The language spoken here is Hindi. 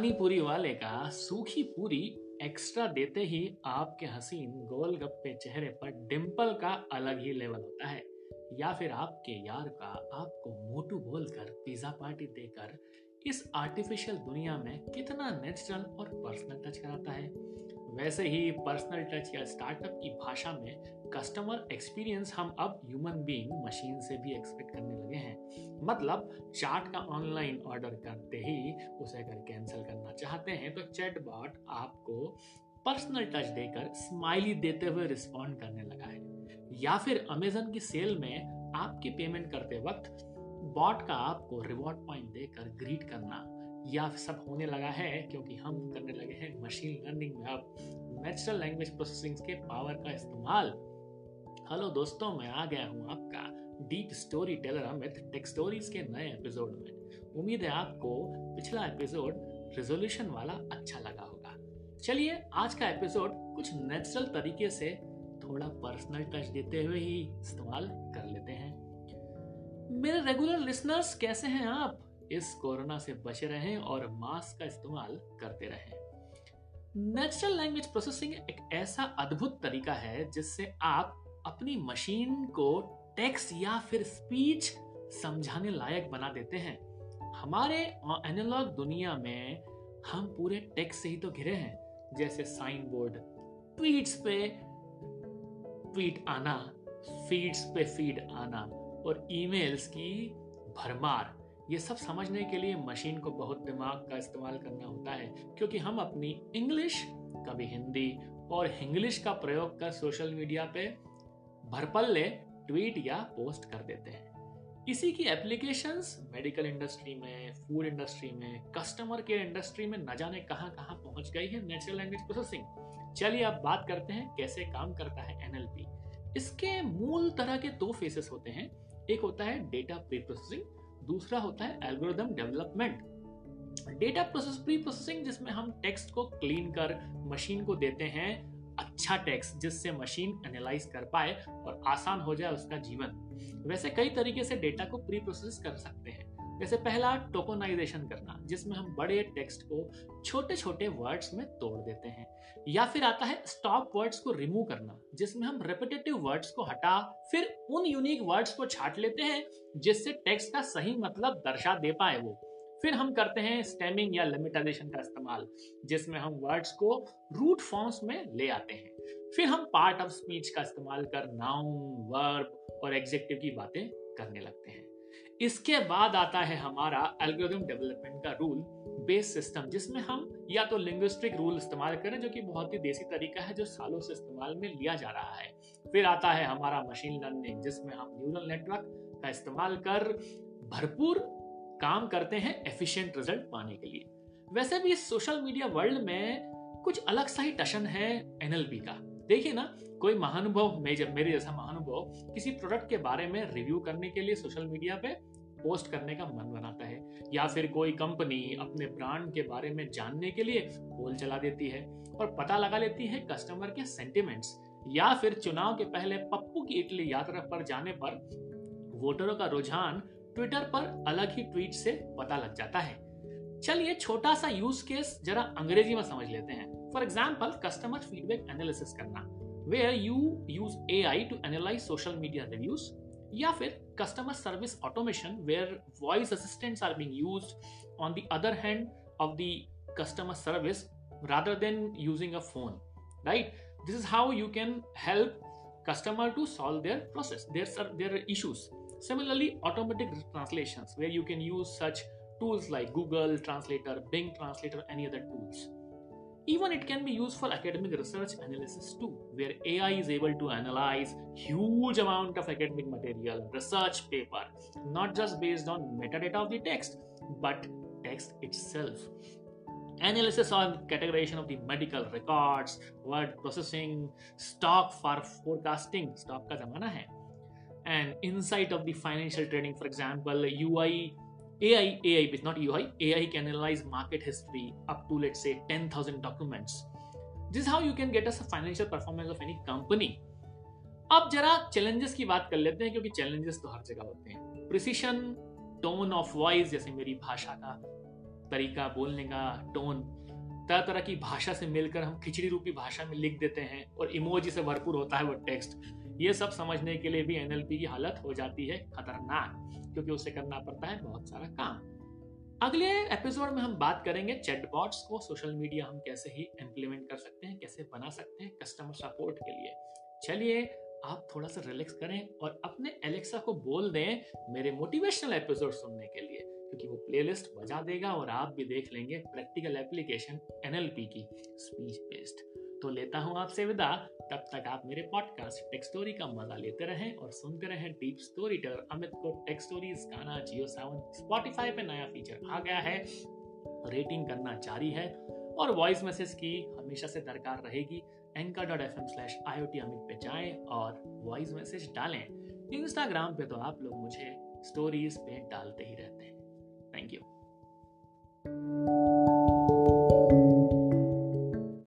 पानी पूरी वाले का सूखी पूरी एक्स्ट्रा देते ही आपके हसीन गोलगप्पे चेहरे पर डिम्पल का अलग ही लेवल होता है। या फिर आपके यार का आपको मोटू बोलकर पिज्जा पार्टी देकर इस आर्टिफिशियल दुनिया में कितना नेचुरल और पर्सनल टच कराता है। वैसे ही पर्सनल टच या स्टार्टअप की भाषा में कस्टमर एक्सपीरियंस हम अब ह्यूमन बीइंग मशीन से भी एक्सपेक्ट करने लगे हैं। मतलब चार्ट का ऑनलाइन ऑर्डर करते ही उसे अगर कैंसिल करना चाहते हैं तो चैट बॉट आपको पर्सनल टच देकर स्माइली देते हुए रिस्पॉन्ड करने लगा है। या फिर अमेजन की सेल में आपकी पेमेंट करते वक्त बॉट का आपको रिवॉर्ड पॉइंट देकर ग्रीट करना या सब होने लगा है क्योंकि हम करने लगे हैं मशीन लर्निंग में। अब नेचुरल लैंग्वेज प्रोसेसिंग के पावर का इस्तेमाल। हेलो दोस्तों, मैं आ गया हूँ आपका deep story teller Amit tech stories के नए एपिसोड में। उम्मीद है आपको पिछला एपिसोड रेजोल्यूशन वाला अच्छा लगा होगा। चलिए, आज का एपिसोड कुछ नेचुरल तरीके से थोड़ा पर्सनल टच देते हुए ही इस्तेमाल कर लेते हैं। मेरे रेगुलर लिसनर्स कैसे हैं आप? इस कोरोना से बचे रहें और मास्क का इस्तेमाल करते रहें। नेचुरल लैंग्वेज प्रोसेसिंग एक ऐसा अद्भुत तरीका है जिससे आप अपनी मशीन को टेक्स्ट या फिर स्पीच समझाने लायक बना देते हैं। हमारे एनालॉग दुनिया में हम पूरे टेक्स्ट से ही तो घिरे हैं, जैसे साइन बोर्ड ट्वीट्स पे ट्वीट आना फीड्स पे फ़ीड आना और ईमेल्स की भरमार। ये सब समझने के लिए मशीन को बहुत दिमाग का इस्तेमाल करना होता है, क्योंकि हम अपनी इंग्लिश कभी हिंदी और इंग्लिश का प्रयोग कर सोशल मीडिया पे भरपल्ले ट्वीट या पोस्ट कर देते हैं। इसी की एप्लीकेशंस मेडिकल इंडस्ट्री में फ़ूड इंडस्ट्री में कस्टमर केयर इंडस्ट्री में न जाने कहाँ कहाँ पहुँच गई है नेचुरल लैंग्वेज प्रोसेसिंग चलिए अब बात करते हैं कैसे काम करता है एनएलपी इसके मूल तरह के दो फेसेस होते हैं। एक होता है डेटा प्री प्रोसेसिंग दूसरा होता है algorithm development data process pre processing जिसमें हम टेक्स्ट को क्लीन कर मशीन को देते हैं अच्छा टेक्स्ट जिससे मशीन एनालाइज कर पाए और आसान हो जाए उसका जीवन। वैसे कई तरीके से डेटा को प्री प्रोसेस कर सकते हैं। जैसे पहला टोकोनाइजेशन करना, जिसमें हम बड़े टेक्स्ट को छोटे छोटे वर्ड्स में तोड़ देते हैं। या फिर आता है स्टॉप वर्ड्स को रिमूव करना, जिसमें हम रेपिटेटिव वर्ड्स को हटा, फिर उन यूनिक वर्ड्स को छाट लेते हैं, जिससे टेक्स्ट का सही मतलब दर्शा दे पाए वो। फिर हम करते हैं स्टेमिंग या लिमिटाइजेशन का इस्तेमाल, जिसमें हम वर्ड्स को रूट फॉर्म्स में ले आते हैं। फिर हम पार्ट ऑफ़ स्पीच का इस्तेमाल कर नाउन वर्ब और एग्जेक्टिव की बातें करने लगते हैं। इसके बाद आता है हमारा एल्गोरिथम डेवलपमेंट का रूल बेस सिस्टम जिसमें हम या तो लिंग्विस्टिक रूल इस्तेमाल करें, जो कि बहुत ही देसी तरीका है, जो सालों से इस्तेमाल में लिया जा रहा है। फिर आता है हमारा मशीन लर्निंग जिसमें हम न्यूरल नेटवर्क का इस्तेमाल कर भरपूर काम करते हैं एफिशिएंट रिज़ल्ट पाने के लिए। वैसे भी सोशल मीडिया वर्ल्ड में कुछ अलग सा ही टशन है एनएलपी का। देखिए ना, कोई महानुभव मेरे जैसा महानुभव किसी प्रोडक्ट के बारे में रिव्यू करने के लिए सोशल मीडिया पे पोस्ट करने का मन बनाता है या फिर कोई कंपनी अपने ब्रांड के बारे में जानने के लिए पोल चला देती है और पता लगा लेती है कस्टमर के सेंटिमेंट्स या फिर चुनाव के पहले पप्पू की इटली यात्रा पर जाने पर वोटरों का रुझान ट्विटर पर अलग ही ट्वीट से पता लग जाता है। चलिए छोटा सा यूज़ केस जरा अंग्रेज़ी में समझ लेते हैं। For example customer feedback analysis करना where you use A I to analyse social media reviews या फिर customer service automation where voice assistants are being used on the other hand of the customer service rather than using a phone right this is how you can help customer to solve their process their their issues similarly automatic translations where you can use such tools like google translator bing translator any other tools even it can be used for academic research analysis too, where AI is able to analyze huge amount of academic material, research paper, not just based on metadata of the text, but text itself. Analysis on categorization of the medical records, word processing, stock for forecasting, stock ka zamana hai, and insight of the financial trading, for example, UI AI, AI, not UI, AI can analyze market history up to let's say 10,000 documents. This is how you can get us a financial performance of any company. अब जरा चैलेंजेस की बात कर लेते हैं क्योंकि चैलेंजेस तो हर जगह होते हैं प्रिसीशन टोन ऑफ़ वॉइस जैसे मेरी भाषा का तरीका बोलने का टोन तरह तरह की भाषा से मिलकर हम खिचड़ी रूपी भाषा में लिख देते हैं और इमोजी से भरपूर होता है वो टेक्स्ट ये सब समझने के लिए भी एनएलपी की हालत हो जाती है खतरनाक, क्योंकि उसे करना पड़ता है बहुत सारा काम। अगले एपिसोड में हम बात करेंगे चैटबॉट्स को सोशल मीडिया हम कैसे ही इम्प्लीमेंट कर सकते हैं, कैसे बना सकते हैं कस्टमर सपोर्ट के लिए। चलिए, आप थोड़ा सा रिलैक्स करें और अपने एलेक्सा को बोल दें मेरे मोटिवेशनल एपिसोड सुनने के लिए, क्योंकि वो प्लेलिस्ट बजा देगा और आप भी देख लेंगे प्रैक्टिकल एप्लीकेशन एनएलपी की स्पीच बेस्ड तो लेता हूँ आपसे विदा। तब तक आप मेरे पॉडकास्ट टेक स्टोरी का मज़ा लेते रहें और सुनते रहें डीप स्टोरी टेलर अमित को टेक स्टोरीज गाना जियो सावन स्पॉटिफाई पे नया फीचर आ गया है। रेटिंग करना जारी है और वॉइस मैसेज की हमेशा से दरकार रहेगी। Anchor dot F M slash I O T Amit पे जाएँ और वॉइस मैसेज डालें। इंस्टाग्राम पे तो आप लोग मुझे स्टोरीज पे डालते ही रहते हैं। Thank you.